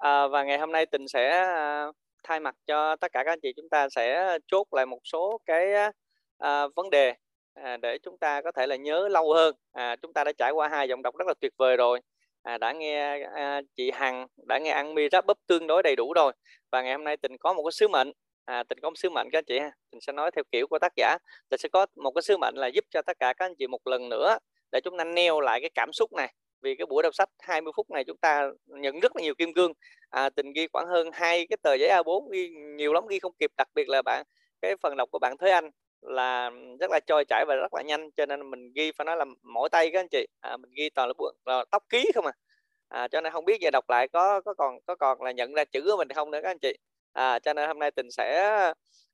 À, và ngày hôm nay Tình sẽ à, thay mặt cho tất cả các anh chị chúng ta sẽ chốt lại một số cái à, vấn đề à, để chúng ta có thể là nhớ lâu hơn. À, chúng ta đã trải qua hai dòng đọc rất là tuyệt vời rồi. À, đã nghe à, chị Hằng đã nghe ăn mi ráp bấp tương đối đầy đủ rồi. Và ngày hôm nay Tình có một cái sứ mệnh. À, Tình có một sứ mệnh các anh chị ha. Tình sẽ nói theo kiểu của tác giả. Tình sẽ có một cái sứ mệnh là giúp cho tất cả các anh chị một lần nữa để chúng ta neo lại cái cảm xúc này vì cái buổi đọc sách 20 phút này chúng ta nhận rất là nhiều kim cương. À, tình ghi khoảng hơn hai cái tờ giấy A4 ghi nhiều lắm ghi không kịp đặc biệt là bạn cái phần đọc của bạn Thế Anh là rất là trôi chảy và rất là nhanh cho nên mình ghi phải nói là mỗi tay các anh chị. À, mình ghi toàn là, là tóc ký không à. à cho nên không biết giờ đọc lại có có còn có còn là nhận ra chữ của mình không nữa các anh chị à, cho nên hôm nay tình sẽ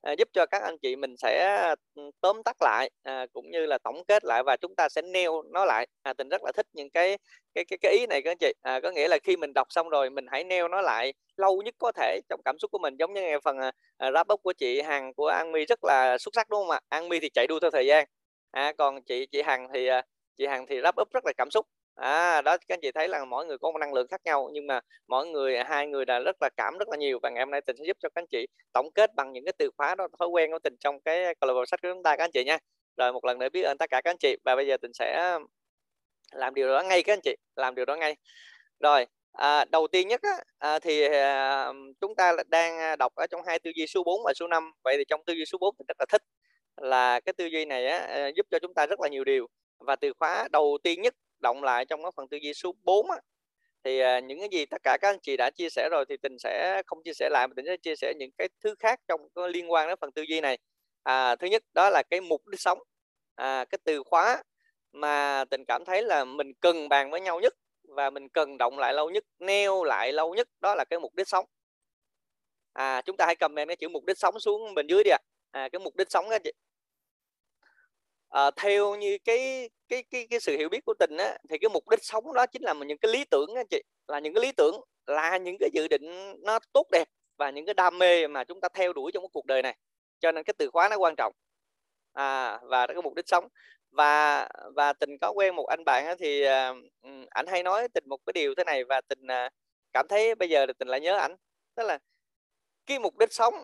à, giúp cho các anh chị mình sẽ ừ, tóm tắt lại à, cũng như là tổng kết lại và chúng ta sẽ nêu nó lại. À, tình rất là thích những cái cái cái, cái ý này các anh chị. À, có nghĩa là khi mình đọc xong rồi mình hãy nêu nó lại lâu nhất có thể trong cảm xúc của mình. Giống như nghe phần à, à wrap up của chị Hằng của An Mi rất là xuất sắc đúng không ạ? An Mi thì chạy đua theo thời gian. À, còn chị chị Hằng thì à, chị Hằng thì wrap up rất là cảm xúc à đó các anh chị thấy là mỗi người có một năng lượng khác nhau nhưng mà mỗi người à, hai người là rất là cảm rất là nhiều. Và ngày hôm nay tình sẽ giúp cho các anh chị tổng kết bằng những cái từ khóa đó thói quen của tình trong cái câu lạc bộ sách của chúng ta các anh chị nha. Rồi một lần nữa biết ơn tất cả các anh chị và bây giờ tình sẽ làm điều đó ngay các anh chị làm điều đó ngay. Rồi à, đầu tiên nhất á, à, thì à, chúng ta đang à, đọc ở trong hai tư duy số 4 và số 5 vậy thì trong tư duy số 4 mình rất là thích là cái tư duy này á, à, giúp cho chúng ta rất là nhiều điều. Và từ khóa đầu tiên nhất động lại trong cái phần tư duy số 4 á, thì à, những cái gì tất cả các anh chị đã chia sẻ rồi thì tình sẽ không chia sẻ lại mà tình sẽ chia sẻ những cái thứ khác trong có liên quan đến phần tư duy này. À, thứ nhất đó là cái mục đích sống à, cái từ khóa mà tình cảm thấy là mình cần bàn với nhau nhất và mình cần động lại lâu nhất neo lại lâu nhất đó là cái mục đích sống. À chúng ta hãy comment cái chữ mục đích sống xuống bên dưới đi ạ. À. à, cái mục đích sống các chị à, theo như cái cái cái cái sự hiểu biết của tình á thì cái mục đích sống đó chính là những cái lý tưởng á chị là những cái lý tưởng là những cái dự định nó tốt đẹp và những cái đam mê mà chúng ta theo đuổi trong cái cuộc đời này. Cho nên cái từ khóa nó quan trọng. À và cái mục đích sống. Và và tình có quen một anh bạn á, thì uh, ảnh hay nói tình một cái điều thế này và tình à, cảm thấy bây giờ thì tình lại nhớ ảnh. Tức là cái mục đích sống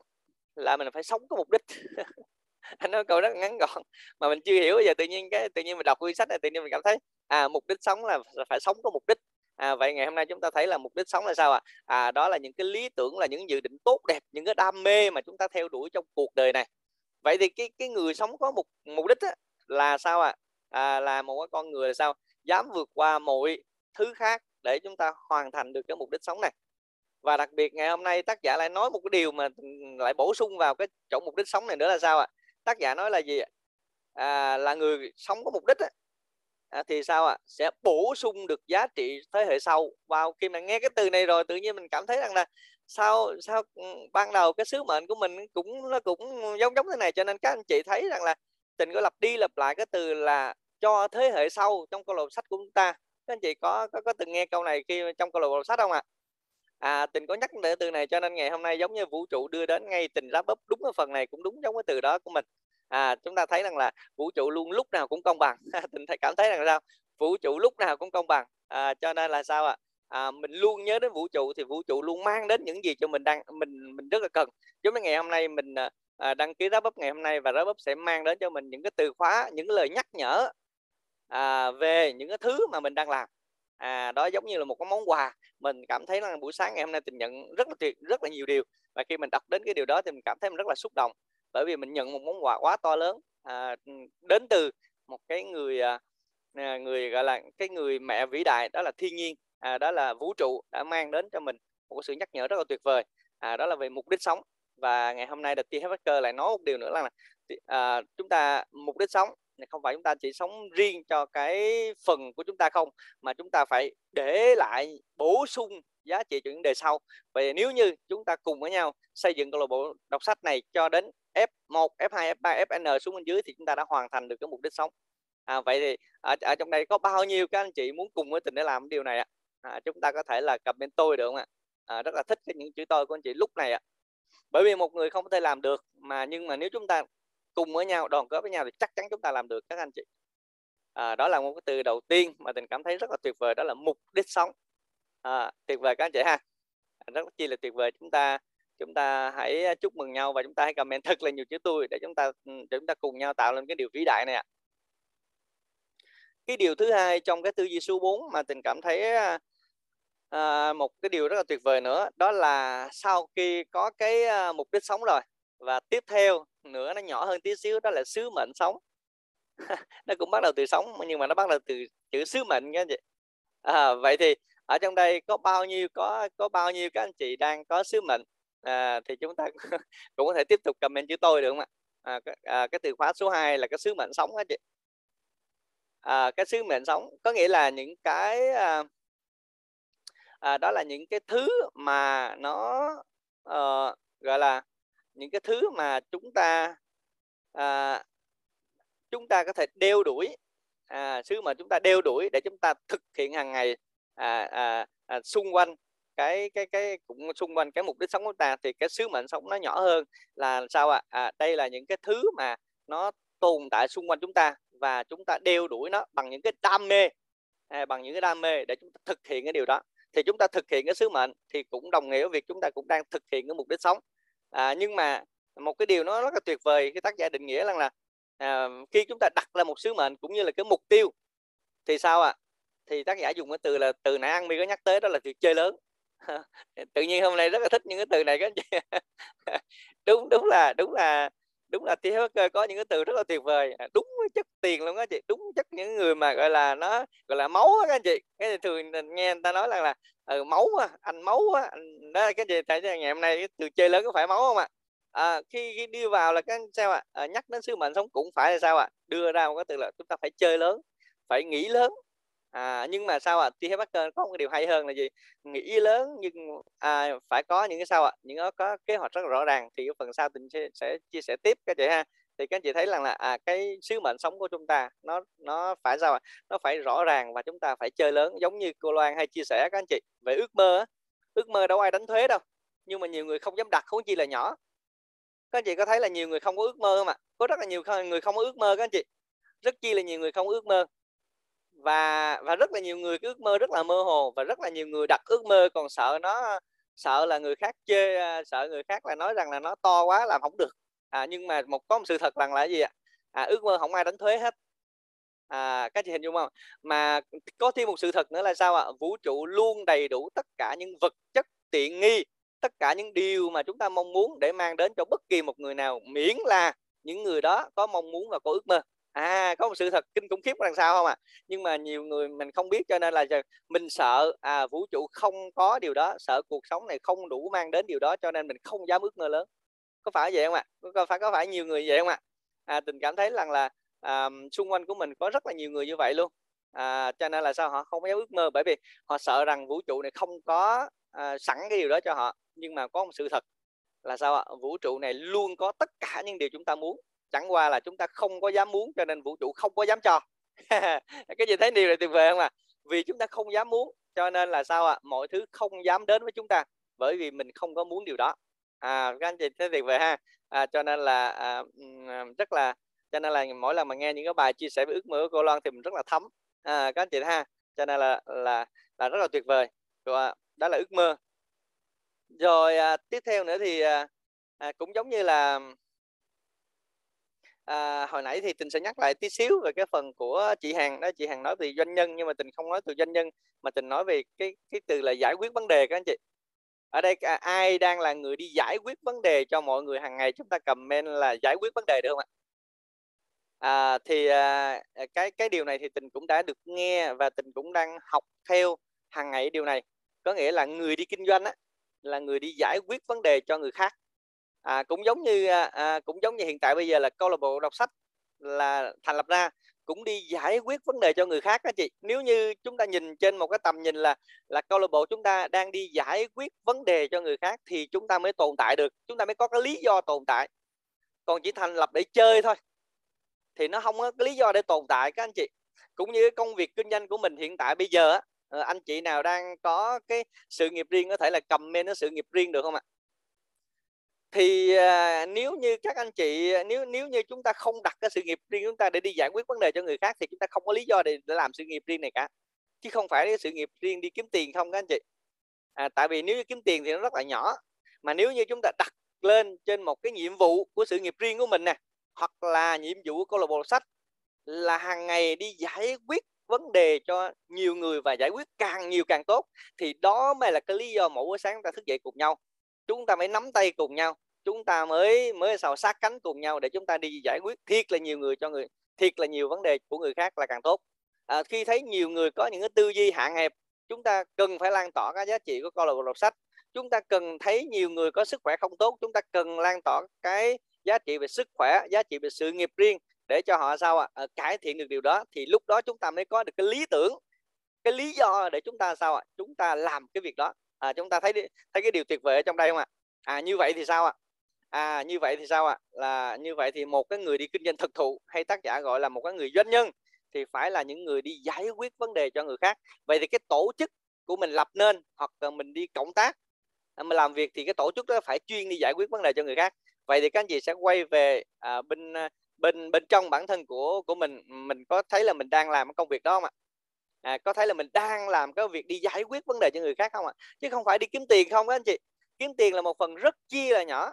là mình phải sống có mục đích. anh nói câu rất ngắn gọn mà mình chưa hiểu bây giờ tự nhiên cái tự nhiên mình đọc quyển sách này tự nhiên mình cảm thấy à mục đích sống là phải sống có mục đích. À, vậy ngày hôm nay chúng ta thấy là mục đích sống là sao ạ? À? à đó là những cái lý tưởng là những dự định tốt đẹp những cái đam mê mà chúng ta theo đuổi trong cuộc đời này. Vậy thì cái cái người sống có một mục đích á, là sao ạ? À? à, là một cái con người là sao? Dám vượt qua mọi thứ khác để chúng ta hoàn thành được cái mục đích sống này. Và đặc biệt ngày hôm nay tác giả lại nói một cái điều mà ừ, lại bổ sung vào cái chỗ mục đích sống này nữa là sao ạ? Tác giả nói là gì à, là người sống có mục đích á, à, thì sao ạ? À? sẽ bổ sung được giá trị thế hệ sau. Vào khi mà nghe cái từ này rồi tự nhiên mình cảm thấy rằng là sao sao ừ, ban đầu cái sứ mệnh của mình cũng nó cũng giống giống thế này. Cho nên các anh chị thấy rằng là tình có lặp đi lặp lại cái từ là cho thế hệ sau trong câu lạc sách của chúng ta. Các anh chị có có, có từng nghe câu này khi trong câu lạc sách không ạ? à? À tình có nhắc đến từ này cho nên ngày hôm nay giống như vũ trụ đưa đến ngay tình lá up đúng cái phần này cũng đúng giống cái từ đó của mình. À chúng ta thấy rằng là vũ trụ luôn lúc nào cũng công bằng. Tình thấy cảm thấy rằng sao? Vũ trụ lúc nào cũng công bằng. À, cho nên là sao ạ? À? à, mình luôn nhớ đến vũ trụ thì vũ trụ luôn mang đến những gì cho mình đang mình mình rất là cần. Giống như ngày hôm nay mình à, à đăng ký ráp bắp ngày hôm nay và ráp bắp sẽ mang đến cho mình những cái từ khóa những cái lời nhắc nhở à, về những cái thứ mà mình đang làm à đó giống như là một cái món quà. Mình cảm thấy là buổi sáng ngày hôm nay mình nhận rất là tuyệt rất là nhiều điều. Và khi mình đọc đến cái điều đó thì mình cảm thấy mình rất là xúc động. Bởi vì mình nhận một món quà quá to lớn. À, đến từ một cái người à, à người gọi là cái người mẹ vĩ đại đó là thiên nhiên. À, đó là vũ trụ đã mang đến cho mình một sự nhắc nhở rất là tuyệt vời. À, đó là về mục đích sống. Và ngày hôm nay The T Hacker lại nói một điều nữa là à, chúng ta mục đích sống không phải chúng ta chỉ sống riêng cho cái phần của chúng ta không mà chúng ta phải để lại bổ sung giá trị cho những đề sau. Vậy nếu như chúng ta cùng với nhau xây dựng câu lạc bộ đọc sách này cho đến F1, F2, F3, FN xuống bên dưới thì chúng ta đã hoàn thành được cái mục đích sống. À, vậy thì ở, ở trong đây có bao nhiêu các anh chị muốn cùng với tình để làm điều này ạ? À, chúng ta có thể là comment tôi được không ạ? À, rất là thích cái những chữ tôi của anh chị lúc này ạ. Bởi vì một người không có thể làm được mà nhưng mà nếu chúng ta cùng với nhau đoàn kết với nhau thì chắc chắn chúng ta làm được các anh chị. À, đó là một cái từ đầu tiên mà tình cảm thấy rất là tuyệt vời đó là mục đích sống. À, tuyệt vời các anh chị ha. Rất chi là tuyệt vời. Chúng ta chúng ta hãy chúc mừng nhau và chúng ta hãy comment thật là nhiều chữ tôi để chúng ta để chúng ta cùng nhau tạo lên cái điều vĩ đại này ạ. Cái điều thứ hai trong cái tư duy số 4 mà tình cảm thấy à, một cái điều rất là tuyệt vời nữa đó là sau khi có cái à, mục đích sống rồi và tiếp theo nữa nó nhỏ hơn tí xíu đó là sứ mệnh sống. Nó cũng bắt đầu từ sống nhưng mà nó bắt đầu từ chữ sứ mệnh các anh chị. À, vậy thì ở trong đây có bao nhiêu có có bao nhiêu các anh chị đang có sứ mệnh? À, thì chúng ta cũng có thể tiếp tục comment chữ tôi được không ạ? À, cái, à, cái từ khóa số 2 là cái sứ mệnh sống các chị. À, cái sứ mệnh sống có nghĩa là những cái à, à, đó là những cái thứ mà nó à, gọi là những cái thứ mà chúng ta à, chúng ta có thể đeo đuổi à, sứ mà chúng ta đeo đuổi để chúng ta thực hiện hàng ngày à, à, à, xung quanh cái cái cái cũng xung quanh cái mục đích sống của ta thì cái sứ mệnh sống nó nhỏ hơn là sao ạ à? à, đây là những cái thứ mà nó tồn tại xung quanh chúng ta và chúng ta đeo đuổi nó bằng những cái đam mê à, bằng những cái đam mê để chúng ta thực hiện cái điều đó thì chúng ta thực hiện cái sứ mệnh thì cũng đồng nghĩa với việc chúng ta cũng đang thực hiện cái mục đích sống à, nhưng mà một cái điều nó rất là tuyệt vời cái tác giả định nghĩa rằng là à, khi chúng ta đặt ra một sứ mệnh cũng như là cái mục tiêu thì sao ạ à? thì tác giả dùng cái từ là từ nãy ăn mi có nhắc tới đó là việc chơi lớn tự nhiên hôm nay rất là thích những cái từ này các anh chị đúng đúng là đúng là đúng là TH có những cái từ rất là tuyệt vời. À, đúng đúng chất tiền luôn á chị đúng chất những người mà gọi là nó gọi là máu á các anh chị. Cái thường nghe người ta nói là là ừ, máu à, á anh máu á anh, đó cái gì? Tại ngày hôm nay cái từ chơi lớn có phải máu không ạ? À, khi, khi đi vào là cái sao ạ? À, nhắc đến sứ mệnh sống cũng phải là sao ạ? À? đưa ra một cái từ là chúng ta phải chơi lớn phải nghĩ lớn à, nhưng mà sao ạ? À? TH Parker có một điều hay hơn là gì? Nghĩ lớn nhưng à, phải có những cái sao ạ? À? những có kế hoạch rất là rõ ràng thì cái phần sau tình sẽ, sẽ chia sẻ tiếp các chị ha. Thì các anh chị thấy rằng là à, cái sứ mệnh sống của chúng ta nó nó phải sao ạ? À? nó phải rõ ràng và chúng ta phải chơi lớn giống như cô Loan hay chia sẻ các anh chị. Về ước mơ ước mơ đâu ai đánh thuế đâu nhưng mà nhiều người không dám đặt không chi là nhỏ. Các anh chị có thấy là nhiều người không có ước mơ không ạ? Có rất là nhiều người không có ước mơ các anh chị. Rất chi là nhiều người không có ước mơ và và rất là nhiều người cái ước mơ rất là mơ hồ và rất là nhiều người đặt ước mơ còn sợ nó sợ là người khác chê à, sợ người khác là nói rằng là nó to quá làm không được. À, nhưng mà một có một sự thật rằng là gì ạ? À, ước mơ không ai đánh thuế hết. À, các chị hình dung không? Mà có thêm một sự thật nữa là sao ạ? Vũ trụ luôn đầy đủ tất cả những vật chất tiện nghi tất cả những điều mà chúng ta mong muốn để mang đến cho bất kỳ một người nào miễn là những người đó có mong muốn và có ước mơ à có một sự thật kinh khủng khiếp đằng sau không ạ à? nhưng mà nhiều người mình không biết cho nên là mình sợ à vũ trụ không có điều đó sợ cuộc sống này không đủ mang đến điều đó cho nên mình không dám ước mơ lớn có phải vậy không ạ à? có phải có phải nhiều người vậy không ạ à? à tình cảm thấy rằng là à, xung quanh của mình có rất là nhiều người như vậy luôn à, cho nên là sao họ không dám ước mơ bởi vì họ sợ rằng vũ trụ này không có à, sẵn cái điều đó cho họ nhưng mà có một sự thật là sao ạ vũ trụ này luôn có tất cả những điều chúng ta muốn chẳng qua là chúng ta không có dám muốn cho nên vũ trụ không có dám cho. Cái gì thấy điều này tuyệt vời không à? Vì chúng ta không dám muốn cho nên là sao ạ? À? mọi thứ không dám đến với chúng ta bởi vì mình không có muốn điều đó. À các anh chị thấy tuyệt vời ha. À, cho nên là à, à rất là cho nên là mỗi lần mà nghe những cái bài chia sẻ về ước mơ của cô Loan thì mình rất là thấm. À, các anh chị ha. Cho nên là là là rất là tuyệt vời. Rồi, đó là ước mơ. Rồi à, tiếp theo nữa thì à, à cũng giống như là à, hồi nãy thì tình sẽ nhắc lại tí xíu về cái phần của chị Hằng đó. Chị Hằng nói về doanh nhân nhưng mà tình không nói từ doanh nhân mà tình nói về cái cái từ là giải quyết vấn đề các anh chị. Ở đây à, ai đang là người đi giải quyết vấn đề cho mọi người hàng ngày chúng ta comment là giải quyết vấn đề được không ạ? À, thì à, à cái cái điều này thì tình cũng đã được nghe và tình cũng đang học theo hàng ngày điều này. Có nghĩa là người đi kinh doanh á, là người đi giải quyết vấn đề cho người khác à, cũng giống như à, à, cũng giống như hiện tại bây giờ là câu lạc bộ đọc sách là thành lập ra cũng đi giải quyết vấn đề cho người khác đó chị. Nếu như chúng ta nhìn trên một cái tầm nhìn là là câu lạc bộ chúng ta đang đi giải quyết vấn đề cho người khác thì chúng ta mới tồn tại được chúng ta mới có cái lý do tồn tại. Còn chỉ thành lập để chơi thôi thì nó không có cái lý do để tồn tại các anh chị. Cũng như công việc kinh doanh của mình hiện tại bây giờ ờ, anh chị nào đang có cái sự nghiệp riêng có thể là comment nó sự nghiệp riêng được không ạ? Thì à, nếu như các anh chị à, nếu nếu như chúng ta không đặt cái sự nghiệp riêng chúng ta để đi giải quyết vấn đề cho người khác thì chúng ta không có lý do để, để làm sự nghiệp riêng này cả. Chứ không phải cái sự nghiệp riêng đi kiếm tiền không các anh chị. À, tại vì nếu như kiếm tiền thì nó rất là nhỏ. Mà nếu như chúng ta đặt lên trên một cái nhiệm vụ của sự nghiệp riêng của mình nè hoặc là nhiệm vụ của câu lạc bộ sách là hàng ngày đi giải quyết vấn đề cho nhiều người và giải quyết càng nhiều càng tốt thì đó mới là cái lý do mỗi buổi sáng chúng ta thức dậy cùng nhau. Chúng ta mới nắm tay cùng nhau chúng ta mới mới sao sát cánh cùng nhau để chúng ta đi giải quyết thiệt là nhiều người cho người thiệt là nhiều vấn đề của người khác là càng tốt à, khi thấy nhiều người có những cái tư duy hạn hẹp chúng ta cần phải lan tỏa cái giá trị của câu lạc bộ đọc sách chúng ta cần thấy nhiều người có sức khỏe không tốt chúng ta cần lan tỏa cái giá trị về sức khỏe giá trị về sự nghiệp riêng để cho họ sao ạ à, cải thiện được điều đó thì lúc đó chúng ta mới có được cái lý tưởng cái lý do để chúng ta sao ạ à? chúng ta làm cái việc đó à, chúng ta thấy thấy cái điều tuyệt vời ở trong đây không ạ à? à như vậy thì sao ạ à? À như vậy thì sao ạ? À? là như vậy thì một cái người đi kinh doanh thực thụ hay tác giả gọi là một cái người doanh nhân thì phải là những người đi giải quyết vấn đề cho người khác. Vậy thì cái tổ chức của mình lập nên hoặc là mình đi cộng tác à, mình làm việc thì cái tổ chức đó phải chuyên đi giải quyết vấn đề cho người khác. Vậy thì các anh chị sẽ quay về à, bên à, bên bên trong bản thân của của mình. Mình có thấy là mình đang làm cái công việc đó không ạ? À, có thấy là mình đang làm cái việc đi giải quyết vấn đề cho người khác không ạ? Chứ không phải đi kiếm tiền không các anh chị. Kiếm tiền là một phần rất chi là nhỏ.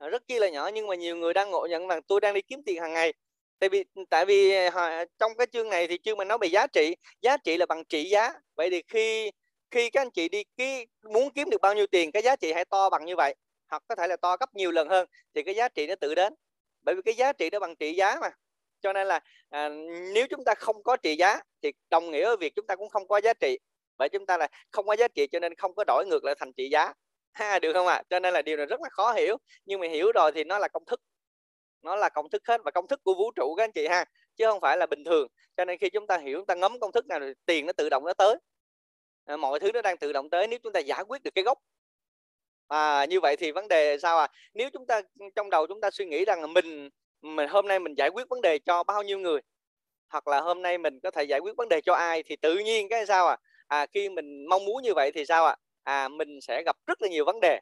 Ờ, rất chi là nhỏ nhưng mà nhiều người đang ngộ nhận rằng tôi đang đi kiếm tiền hàng ngày. Tại vì tại vì ờ, trong cái chương này thì chương mình nói về giá trị giá trị là bằng trị giá. Vậy thì khi khi các anh chị đi cái muốn kiếm được bao nhiêu tiền cái giá trị hãy to bằng như vậy hoặc có thể là to gấp nhiều lần hơn thì cái giá trị nó tự đến. Bởi vì cái giá trị nó bằng trị giá mà. Cho nên là à, nếu chúng ta không có trị giá thì đồng nghĩa với việc chúng ta cũng không có giá trị. Bởi chúng ta là không có giá trị cho nên không có đổi ngược lại thành trị giá ha được không ạ? À? cho nên là điều này rất là khó hiểu. Nhưng mà hiểu rồi thì nó là công thức. Nó là công thức hết và công thức của vũ trụ các anh chị ha chứ không phải là bình thường. Cho nên khi chúng ta hiểu chúng ta ngấm công thức nào thì tiền nó tự động nó tới. À, mọi thứ nó đang tự động tới nếu chúng ta giải quyết được cái gốc. À, như vậy thì vấn đề sao à nếu chúng ta trong đầu chúng ta suy nghĩ rằng mình mình hôm nay mình giải quyết vấn đề cho bao nhiêu người hoặc là hôm nay mình có thể giải quyết vấn đề cho ai thì tự nhiên cái sao à à khi mình mong muốn như vậy thì sao à à mình sẽ gặp rất là nhiều vấn đề.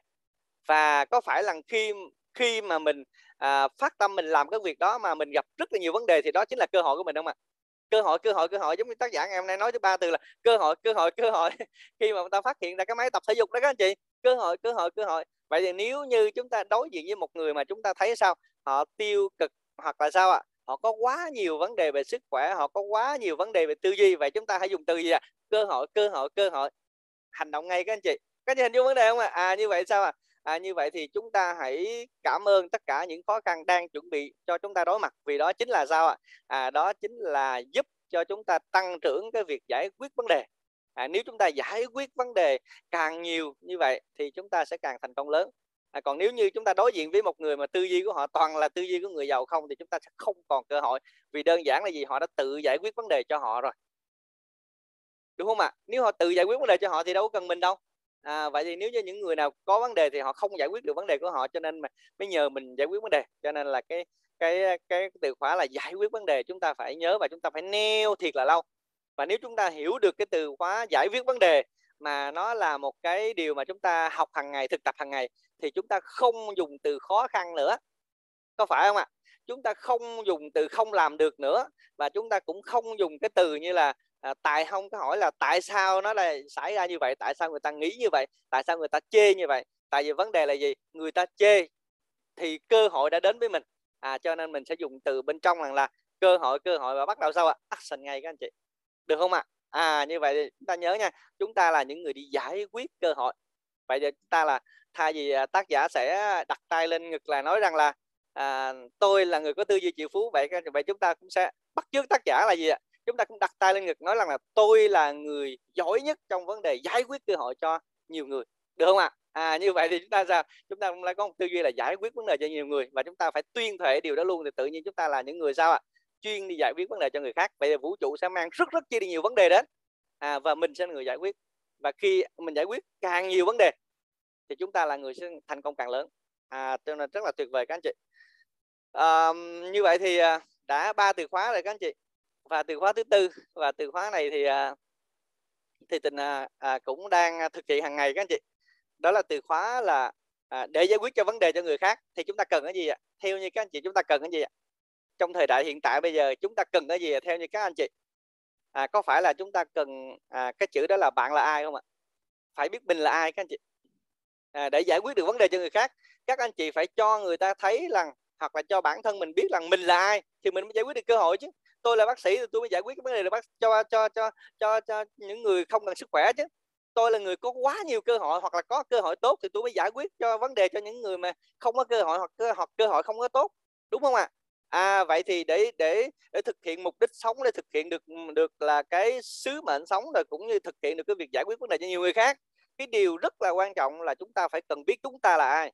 Và có phải là khi khi mà mình à, phát tâm mình làm cái việc đó mà mình gặp rất là nhiều vấn đề thì đó chính là cơ hội của mình không ạ? Cơ hội cơ hội cơ hội giống như tác giả ngày hôm nay nói thứ ba từ là cơ hội cơ hội cơ hội. Khi mà người ta phát hiện ra cái máy tập thể dục đó các anh chị cơ hội cơ hội cơ hội. Vậy thì nếu như chúng ta đối diện với một người mà chúng ta thấy sao? Họ tiêu cực hoặc là sao ạ? Họ có quá nhiều vấn đề về sức khỏe họ có quá nhiều vấn đề về tư duy vậy chúng ta hãy dùng từ gì ạ? À? cơ hội cơ hội cơ hội hành động ngay các anh chị. Các anh chị hình dung vấn đề không ạ? À? à như vậy sao ạ? À? à như vậy thì chúng ta hãy cảm ơn tất cả những khó khăn đang chuẩn bị cho chúng ta đối mặt. Vì đó chính là sao ạ? À? à đó chính là giúp cho chúng ta tăng trưởng cái việc giải quyết vấn đề. À, nếu chúng ta giải quyết vấn đề càng nhiều như vậy thì chúng ta sẽ càng thành công lớn. À, còn nếu như chúng ta đối diện với một người mà tư duy của họ toàn là tư duy của người giàu không thì chúng ta sẽ không còn cơ hội. Vì đơn giản là gì? Họ đã tự giải quyết vấn đề cho họ rồi đúng không ạ? Nếu họ tự giải quyết vấn đề cho họ thì đâu có cần mình đâu. À, vậy thì nếu như những người nào có vấn đề thì họ không giải quyết được vấn đề của họ cho nên mà mới nhờ mình giải quyết vấn đề. Cho nên là cái cái cái từ khóa là giải quyết vấn đề chúng ta phải nhớ và chúng ta phải neo thiệt là lâu. Và nếu chúng ta hiểu được cái từ khóa giải quyết vấn đề mà nó là một cái điều mà chúng ta học hàng ngày thực tập hàng ngày thì chúng ta không dùng từ khó khăn nữa. Có phải không ạ? Chúng ta không dùng từ không làm được nữa và chúng ta cũng không dùng cái từ như là à, tại không có hỏi là tại sao nó lại xảy ra như vậy tại sao người ta nghĩ như vậy tại sao người ta chê như vậy? Tại vì vấn đề là gì? Người ta chê thì cơ hội đã đến với mình. À cho nên mình sẽ dùng từ bên trong rằng là cơ hội cơ hội và bắt đầu sau ạ. Action ngay các anh chị. Được không ạ? À? à như vậy thì chúng ta nhớ nha chúng ta là những người đi giải quyết cơ hội. Vậy thì chúng ta là thay vì à, tác giả sẽ đặt tay lên ngực là nói rằng là à, tôi là người có tư duy triệu phú vậy vậy chúng ta cũng sẽ bắt chước tác giả là gì ạ? Chúng ta cũng đặt tay lên ngực nói rằng là tôi là người giỏi nhất trong vấn đề giải quyết cơ hội cho nhiều người. Được không ạ? À? như vậy thì chúng ta sao? Chúng ta cũng lại có một tư duy là giải quyết vấn đề cho nhiều người và chúng ta phải tuyên thệ điều đó luôn thì tự nhiên chúng ta là những người sao ạ? Chuyên đi giải quyết vấn đề cho người khác. Vậy thì vũ trụ sẽ mang rất rất chi nhiều vấn đề đến. À, và mình sẽ là người giải quyết. Và khi mình giải quyết càng nhiều vấn đề thì chúng ta là người sẽ thành công càng lớn. À, cho nên rất là tuyệt vời các anh chị. À, như vậy thì à, đã ba từ khóa rồi các anh chị và từ khóa thứ tư và từ khóa này thì à, thì tình à, à, cũng đang thực hiện hàng ngày các anh chị. Đó là từ khóa là à, để giải quyết cho vấn đề cho người khác thì chúng ta cần cái gì ạ? Theo như các anh chị chúng ta cần cái gì ạ? Trong thời đại hiện tại bây giờ chúng ta cần cái gì theo như các anh chị. À, có phải là chúng ta cần à, cái chữ đó là bạn là ai không ạ? Phải biết mình là ai các anh chị? À, để giải quyết được vấn đề cho người khác các anh chị phải cho người ta thấy rằng hoặc là cho bản thân mình biết rằng mình là ai thì mình mới giải quyết được cơ hội chứ tôi là bác sĩ thì tôi mới giải quyết cái vấn đề là bác, cho cho cho cho cho những người không cần sức khỏe chứ. Tôi là người có quá nhiều cơ hội hoặc là có cơ hội tốt thì tôi mới giải quyết cho vấn đề cho những người mà không có cơ hội hoặc cơ hoặc cơ hội không có tốt, đúng không ạ? À? à vậy thì để để để thực hiện mục đích sống, để thực hiện được được là cái sứ mệnh sống rồi cũng như thực hiện được cái việc giải quyết vấn đề cho nhiều người khác, cái điều rất là quan trọng là chúng ta phải cần biết chúng ta là ai.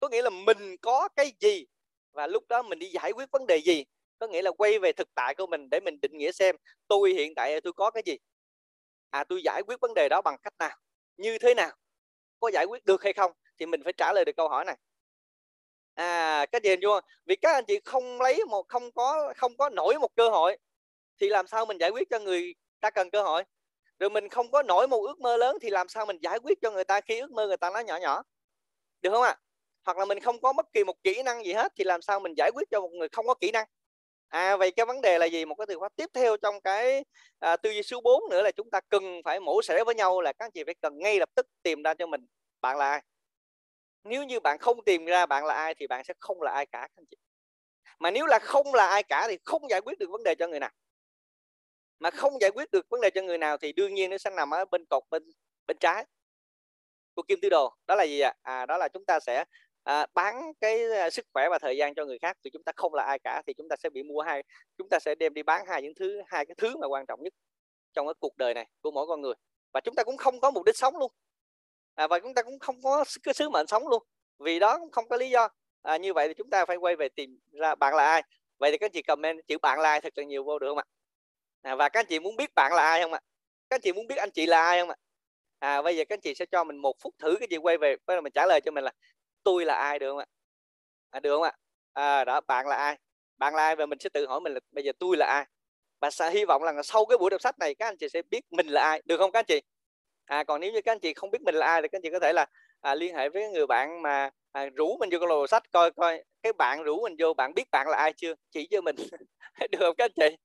Có nghĩa là mình có cái gì và lúc đó mình đi giải quyết vấn đề gì có nghĩa là quay về thực tại của mình để mình định nghĩa xem tôi hiện tại tôi có cái gì? À tôi giải quyết vấn đề đó bằng cách nào? Như thế nào? Có giải quyết được hay không? Thì mình phải trả lời được câu hỏi này. À các chị chưa vì các anh chị không lấy một, không có không có nổi một cơ hội, thì làm sao mình giải quyết cho người ta cần cơ hội? Rồi mình không có nổi một ước mơ lớn thì làm sao mình giải quyết cho người ta khi ước mơ người ta nó nhỏ nhỏ? Được không ạ? À? hoặc là mình không có bất kỳ một kỹ năng gì hết thì làm sao mình giải quyết cho một người không có kỹ năng? À vậy cái vấn đề là gì? Một cái từ khóa tiếp theo trong cái à, tư duy số 4 nữa là chúng ta cần phải mổ xẻ với nhau là các anh chị phải cần ngay lập tức tìm ra cho mình bạn là ai. Nếu như bạn không tìm ra bạn là ai thì bạn sẽ không là ai cả các anh chị. Mà nếu là không là ai cả thì không giải quyết được vấn đề cho người nào. Mà không giải quyết được vấn đề cho người nào thì đương nhiên nó sẽ nằm ở bên cột bên bên trái của kim tứ đồ. Đó là gì ạ? À? đó là chúng ta sẽ à, bán cái à, sức khỏe và thời gian cho người khác thì chúng ta không là ai cả thì chúng ta sẽ bị mua hai chúng ta sẽ đem đi bán hai những thứ hai cái thứ mà quan trọng nhất trong cái cuộc đời này của mỗi con người. Và chúng ta cũng không có mục đích sống luôn. À, và chúng ta cũng không có cái sứ mệnh sống luôn. Vì đó cũng không có lý do. À, như vậy thì chúng ta phải quay về tìm ra bạn là ai. Vậy thì các anh chị comment chữ bạn là ai thật là nhiều vô được không ạ? À, và các anh chị muốn biết bạn là ai không ạ? Các anh chị muốn biết anh chị là ai không ạ? À bây giờ các anh chị sẽ cho mình một phút thử cái gì quay về bây giờ mình trả lời cho mình là tôi là ai được không ạ? À, được không ạ? À, đó bạn là ai? Bạn là ai và mình sẽ tự hỏi mình là bây giờ tôi là ai? Và sẽ hy vọng là sau cái buổi đọc sách này các anh chị sẽ biết mình là ai. Được không các anh chị? À còn nếu như các anh chị không biết mình là ai thì các anh chị có thể là à, liên hệ với người bạn mà à, rủ mình vô cái lô sách coi coi cái bạn rủ mình vô bạn biết bạn là ai chưa? Chỉ cho mình. Được không các anh chị?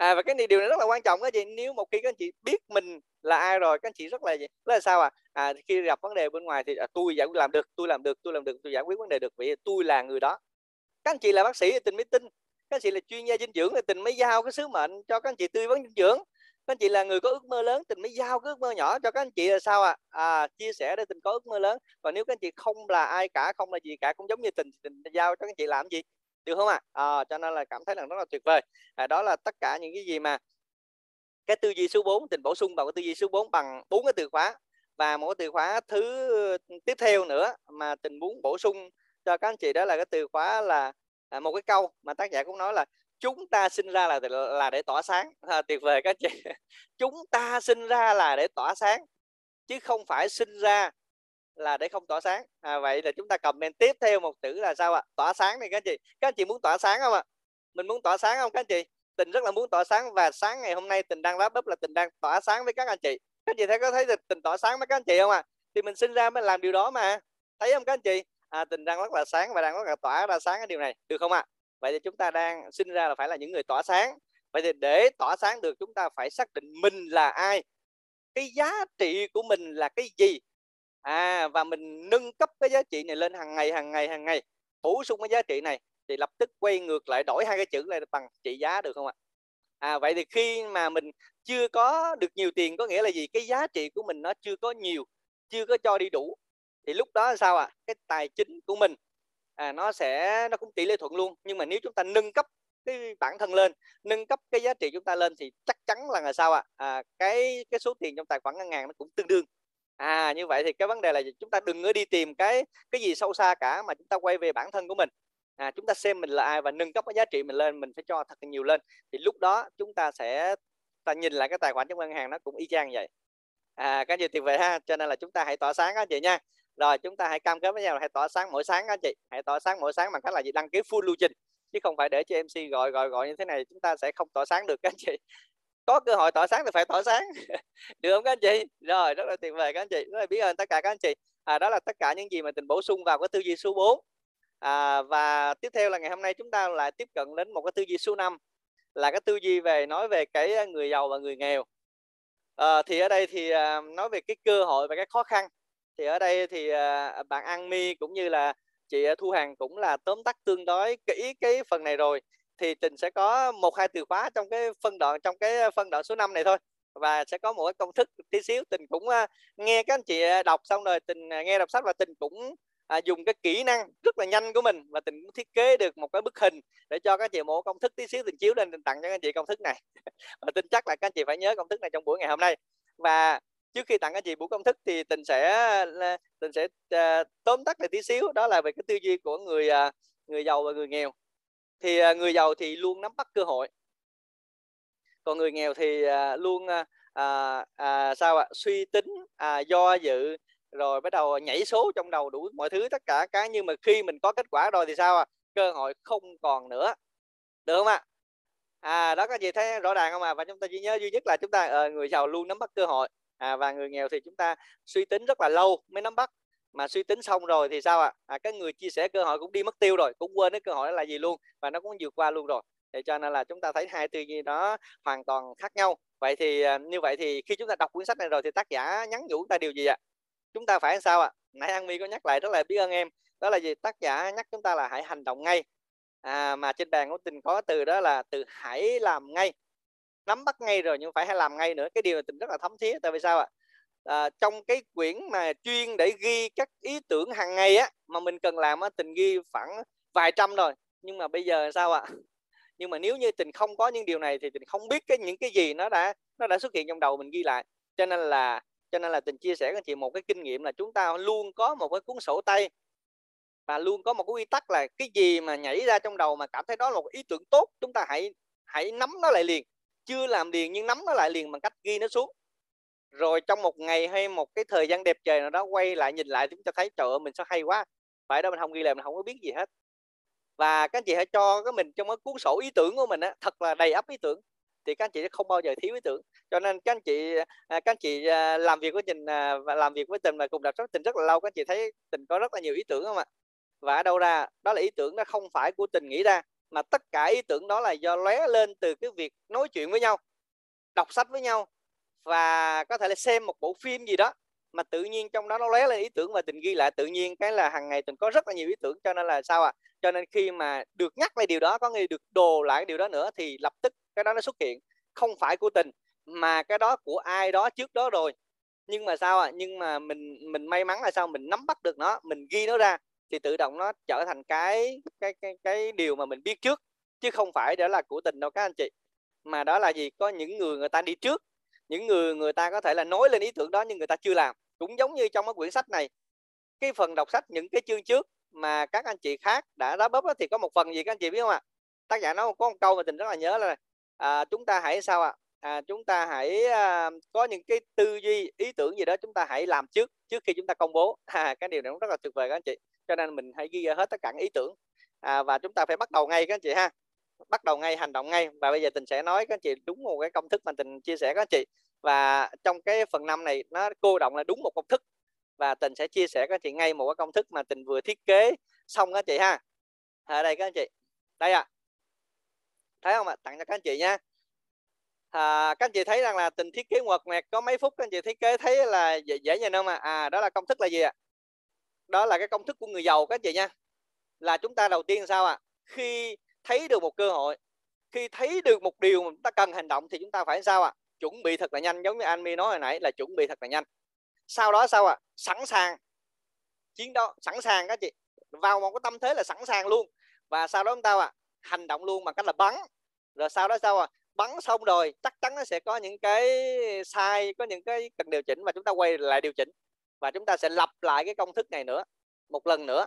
À và cái này điều này rất là quan trọng các chị. Nếu một khi các anh chị biết mình là ai rồi các anh chị rất là rất là sao à, à khi gặp vấn đề bên ngoài thì à, tôi giải quyết làm được tôi làm được tôi làm được tôi giải quyết vấn đề được. Vì tôi là người đó. Các anh chị là bác sĩ thì tình mới tin các anh chị là chuyên gia dinh dưỡng thì tình mới giao cái sứ mệnh cho các anh chị tư vấn dinh dưỡng. Các anh chị là người có ước mơ lớn tình mới giao cái ước mơ nhỏ cho các anh chị là sao à, à chia sẻ để tình có ước mơ lớn. Và nếu các anh chị không là ai cả không là gì cả cũng giống như tình tình giao cho các anh chị làm gì? Được không ạ? À? à, cho nên là cảm thấy là rất là tuyệt vời. À, đó là tất cả những cái gì mà cái tư duy số 4 tình bổ sung vào cái tư duy số 4 bằng bốn cái từ khóa. Và một cái từ khóa thứ ừ, tiếp theo nữa mà tình muốn bổ sung cho các anh chị đó là cái từ khóa là à, một cái câu mà tác giả cũng nói là chúng ta sinh ra là là để tỏa sáng. À, tuyệt vời các anh chị. Chúng ta sinh ra là để tỏa sáng chứ không phải sinh ra là để không tỏa sáng. À, vậy là chúng ta comment tiếp theo một chữ là sao ạ? Tỏa sáng này các anh chị. Các anh chị muốn tỏa sáng không ạ? Mình muốn tỏa sáng không các anh chị? Tình rất là muốn tỏa sáng và sáng ngày hôm nay tình đang lắp bắp là tình đang tỏa sáng với các anh chị. Các anh chị thấy có thấy tình tỏa sáng với các anh chị không ạ? À? thì mình sinh ra mới làm điều đó mà. Thấy không các anh chị? À, tình đang rất là sáng và đang rất là tỏa ra sáng cái điều này. Được không ạ? À? vậy thì chúng ta đang sinh ra là phải là những người tỏa sáng. Vậy thì để tỏa sáng được chúng ta phải xác định mình là ai. Cái giá trị của mình là cái gì? À và mình nâng cấp cái giá trị này lên hàng ngày hàng ngày hàng ngày bổ sung cái giá trị này thì lập tức quay ngược lại đổi hai cái chữ lại bằng trị giá được không ạ? À vậy thì khi mà mình chưa có được nhiều tiền có nghĩa là gì? Cái giá trị của mình nó chưa có nhiều chưa có cho đi đủ. Thì lúc đó là sao ạ? À? cái tài chính của mình à, nó sẽ nó cũng tỷ lệ thuận luôn. Nhưng mà nếu chúng ta nâng cấp cái bản thân lên nâng cấp cái giá trị chúng ta lên thì chắc chắn là là sao ạ? À? à, cái cái số tiền trong tài khoản ngân hàng nó cũng tương đương à như vậy thì cái vấn đề là chúng ta đừng có đi tìm cái cái gì sâu xa cả mà chúng ta quay về bản thân của mình. À, chúng ta xem mình là ai và nâng cấp cái giá trị mình lên mình phải cho thật nhiều lên. Thì lúc đó chúng ta sẽ ta nhìn lại cái tài khoản trong ngân hàng nó cũng y chang vậy. À cái gì tuyệt vời ha cho nên là chúng ta hãy tỏa sáng các chị nha. Rồi chúng ta hãy cam kết với nhau là hãy tỏa sáng mỗi sáng các chị. Hãy tỏa sáng mỗi sáng bằng cách là gì? Đăng ký full lưu trình. Chứ không phải để cho mc gọi gọi gọi như thế này chúng ta sẽ không tỏa sáng được các chị có cơ hội tỏa sáng thì phải tỏa sáng. Được không các anh chị? Rồi rất là tuyệt vời các anh chị. Rất là biết ơn tất cả các anh chị. À, đó là tất cả những gì mà tình bổ sung vào cái tư duy số 4 à, và tiếp theo là ngày hôm nay chúng ta lại tiếp cận đến một cái tư duy số 5 là cái tư duy về nói về cái người giàu và người nghèo. À, thì ở đây thì à, nói về cái cơ hội và cái khó khăn. Thì ở đây thì à, bạn An Mi cũng như là chị Thu Hằng cũng là tóm tắt tương đối kỹ cái phần này rồi thì tình sẽ có một hai từ khóa trong cái phân đoạn trong cái phân đoạn số 5 này thôi. Và sẽ có một cái công thức tí xíu tình cũng uh, nghe các anh chị đọc xong rồi tình uh, à, nghe đọc sách và tình cũng à, dùng cái kỹ năng rất là nhanh của mình và tình cũng thiết kế được một cái bức hình để cho các anh chị một công thức tí xíu tình chiếu lên tình tặng cho các anh chị công thức này. Và tin chắc là các anh chị phải nhớ công thức này trong buổi ngày hôm nay. Và trước khi tặng các anh chị buổi công thức thì tình sẽ à, tình sẽ uh, tóm tắt lại tí xíu. Đó là về cái tư duy của người uh, người giàu và người nghèo thì à, người giàu thì luôn nắm bắt cơ hội. Còn người nghèo thì à, luôn à, à, à, sao ạ? Suy tính à, do dự rồi bắt đầu nhảy số trong đầu đủ mọi thứ tất cả cái nhưng mà khi mình có kết quả rồi thì sao à cơ hội không còn nữa. Được không ạ? À đó các chị thấy rõ ràng không ạ? À? và chúng ta chỉ nhớ duy nhất là chúng ta à, người giàu luôn nắm bắt cơ hội. À, và người nghèo thì chúng ta suy tính rất là lâu mới nắm bắt mà suy tính xong rồi thì sao ạ? À? à, cái người chia sẻ cơ hội cũng đi mất tiêu rồi cũng quên cái cơ hội đó là gì luôn và nó cũng vượt qua luôn rồi. Thì cho nên là chúng ta thấy hai tư duy đó hoàn toàn khác nhau. Vậy thì à, như vậy thì khi chúng ta đọc cuốn sách này rồi thì tác giả nhắn nhủ chúng ta điều gì ạ? Chúng ta phải sao ạ? Nãy an mi có nhắc lại rất là biết ơn em. Đó là gì? Tác giả nhắc chúng ta là hãy hành động ngay. À, mà trên bàn của tình có từ đó là từ hãy làm ngay. Nắm bắt ngay rồi nhưng phải hãy làm ngay nữa. Cái điều này tình rất là thấm thía. Tại vì sao ạ? à, Ờ, trong cái quyển mà chuyên để ghi các ý tưởng hàng ngày á, mà mình cần làm á, tình ghi khoảng vài trăm rồi. Nhưng mà bây giờ sao ạ? Nhưng mà nếu như tình không có những điều này thì tình không biết cái những cái gì nó đã nó đã xuất hiện trong đầu mình ghi lại. Cho nên là, cho nên là tình chia sẻ với chị một cái kinh nghiệm là chúng ta luôn có một cái cuốn sổ tay. Và luôn có một cái quy tắc là cái gì mà nhảy ra trong đầu mà cảm thấy đó là một ý tưởng tốt, chúng ta hãy hãy nắm nó lại liền. Chưa làm liền nhưng nắm nó lại liền bằng cách ghi nó xuống rồi trong một ngày hay một cái thời gian đẹp trời nào đó quay lại nhìn lại chúng ta thấy, trời ơi, mình sao hay quá. Phải đó, mình không ghi lại, mình không có biết gì hết. Và các anh chị hãy cho cái mình trong cái cuốn sổ ý tưởng của mình á, thật là đầy ắp ý tưởng, thì các anh chị sẽ không bao giờ thiếu ý tưởng. Cho nên các anh chị à, các anh chị à, làm việc với tình à, và làm việc với tình và cùng đọc sách tình rất là lâu, các anh chị thấy tình có rất là nhiều ý tưởng không ạ? Và ở đâu ra? Đó là ý tưởng, nó không phải của tình nghĩ ra, mà tất cả ý tưởng đó là do lóe lên từ cái việc nói chuyện với nhau, đọc sách với nhau và có thể là xem một bộ phim gì đó mà tự nhiên trong đó nó lóe lên ý tưởng và tình ghi lại tự nhiên cái là hàng ngày tình có rất là nhiều ý tưởng, cho nên là sao ạ? À? cho nên khi mà được nhắc lại điều đó, có nghĩa được đồ lại điều đó nữa thì lập tức cái đó nó xuất hiện. Không phải của tình, mà cái đó của ai đó trước đó rồi. Nhưng mà sao ạ? À? nhưng mà mình mình may mắn là sao? Mình nắm bắt được nó, mình ghi nó ra thì tự động nó trở thành cái cái cái cái điều mà mình biết trước, chứ không phải đó là của tình đâu các anh chị. Mà đó là gì? Có những người người ta đi trước những người người ta có thể là nói lên ý tưởng đó nhưng người ta chưa làm. Cũng giống như trong cái quyển sách này cái phần đọc sách những cái chương trước mà các anh chị khác đã đá bóp thì có một phần gì các anh chị biết không ạ? Tác giả nó có một câu mà tình rất là nhớ là à, chúng ta hãy sao ạ? À, chúng ta hãy à, có những cái tư duy ý tưởng gì đó chúng ta hãy làm trước trước khi chúng ta công bố. À, cái điều này cũng rất là tuyệt vời các anh chị. Cho nên mình hãy ghi ra hết tất cả những ý tưởng. À, và chúng ta phải bắt đầu ngay các anh chị ha bắt đầu ngay hành động ngay. Và bây giờ tình sẽ nói các anh chị đúng một cái công thức mà tình chia sẻ các anh chị. Và trong cái phần năm này nó cô động là đúng một công thức. Và tình sẽ chia sẻ các anh chị ngay một cái công thức mà tình vừa thiết kế xong các anh chị ha. Ở đây các anh chị. Đây ạ. À. thấy không ạ? Tặng cho các anh chị nha. À, các anh chị thấy rằng là tình thiết kế ngoặt ngoẹt có mấy phút các anh chị thiết kế thấy là dễ, dễ nhìn không ạ? À? à đó là công thức là gì ạ? Đó là cái công thức của người giàu các anh chị nha. Là chúng ta đầu tiên sao ạ? À? khi thấy được một cơ hội. Khi thấy được một điều mà chúng ta cần hành động thì chúng ta phải sao ạ? À? chuẩn bị thật là nhanh. Giống như anh mi nói hồi nãy là chuẩn bị thật là nhanh. Sau đó sao ạ? À? sẵn sàng. Chiến đấu sẵn sàng các chị. Vào một cái tâm thế là sẵn sàng luôn. Và sau đó chúng ta à, hành động luôn bằng cách là bắn. Rồi sau đó sao à bắn xong rồi chắc chắn nó sẽ có những cái sai có những cái cần điều chỉnh và chúng ta quay lại điều chỉnh. Và chúng ta sẽ lặp lại cái công thức này nữa một lần nữa.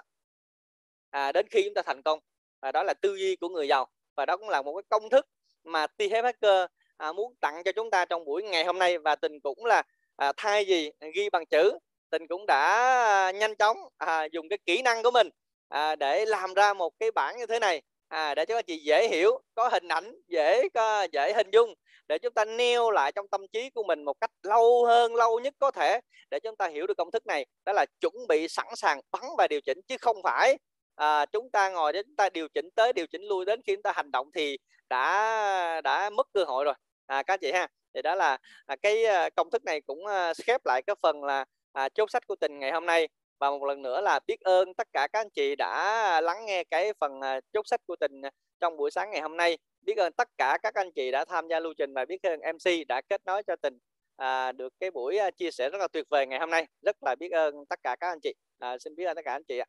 À, đến khi chúng ta thành công và đó là tư duy của người giàu. Và đó cũng là một cái công thức mà T. Hacker à, muốn tặng cho chúng ta trong buổi ngày hôm nay. Và tình cũng là à, thay vì ghi bằng chữ tình cũng đã à, nhanh chóng à, dùng cái kỹ năng của mình à, để làm ra một cái bảng như thế này. À, để cho các chị dễ hiểu có hình ảnh dễ có dễ hình dung để chúng ta neo lại trong tâm trí của mình một cách lâu hơn lâu nhất có thể để chúng ta hiểu được công thức này. Đó là chuẩn bị sẵn sàng bắn và điều chỉnh chứ không phải à, chúng ta ngồi đến chúng ta điều chỉnh tới điều chỉnh lui đến khi chúng ta hành động thì đã đã mất cơ hội rồi. À, các chị ha thì đó là à, cái ờ, công thức này cũng à, khép lại cái phần là à, chốt sách của tình ngày hôm nay. Và một lần nữa là biết ơn tất cả các anh chị đã lắng nghe cái phần à, chốt sách của tình trong buổi sáng ngày hôm nay. Biết ơn tất cả các anh chị đã tham gia lưu trình và biết ơn MC đã kết nối cho tình à, được cái buổi chia sẻ rất là tuyệt vời ngày hôm nay. Rất là biết ơn tất cả các anh chị. À, xin biết ơn tất cả anh chị ạ.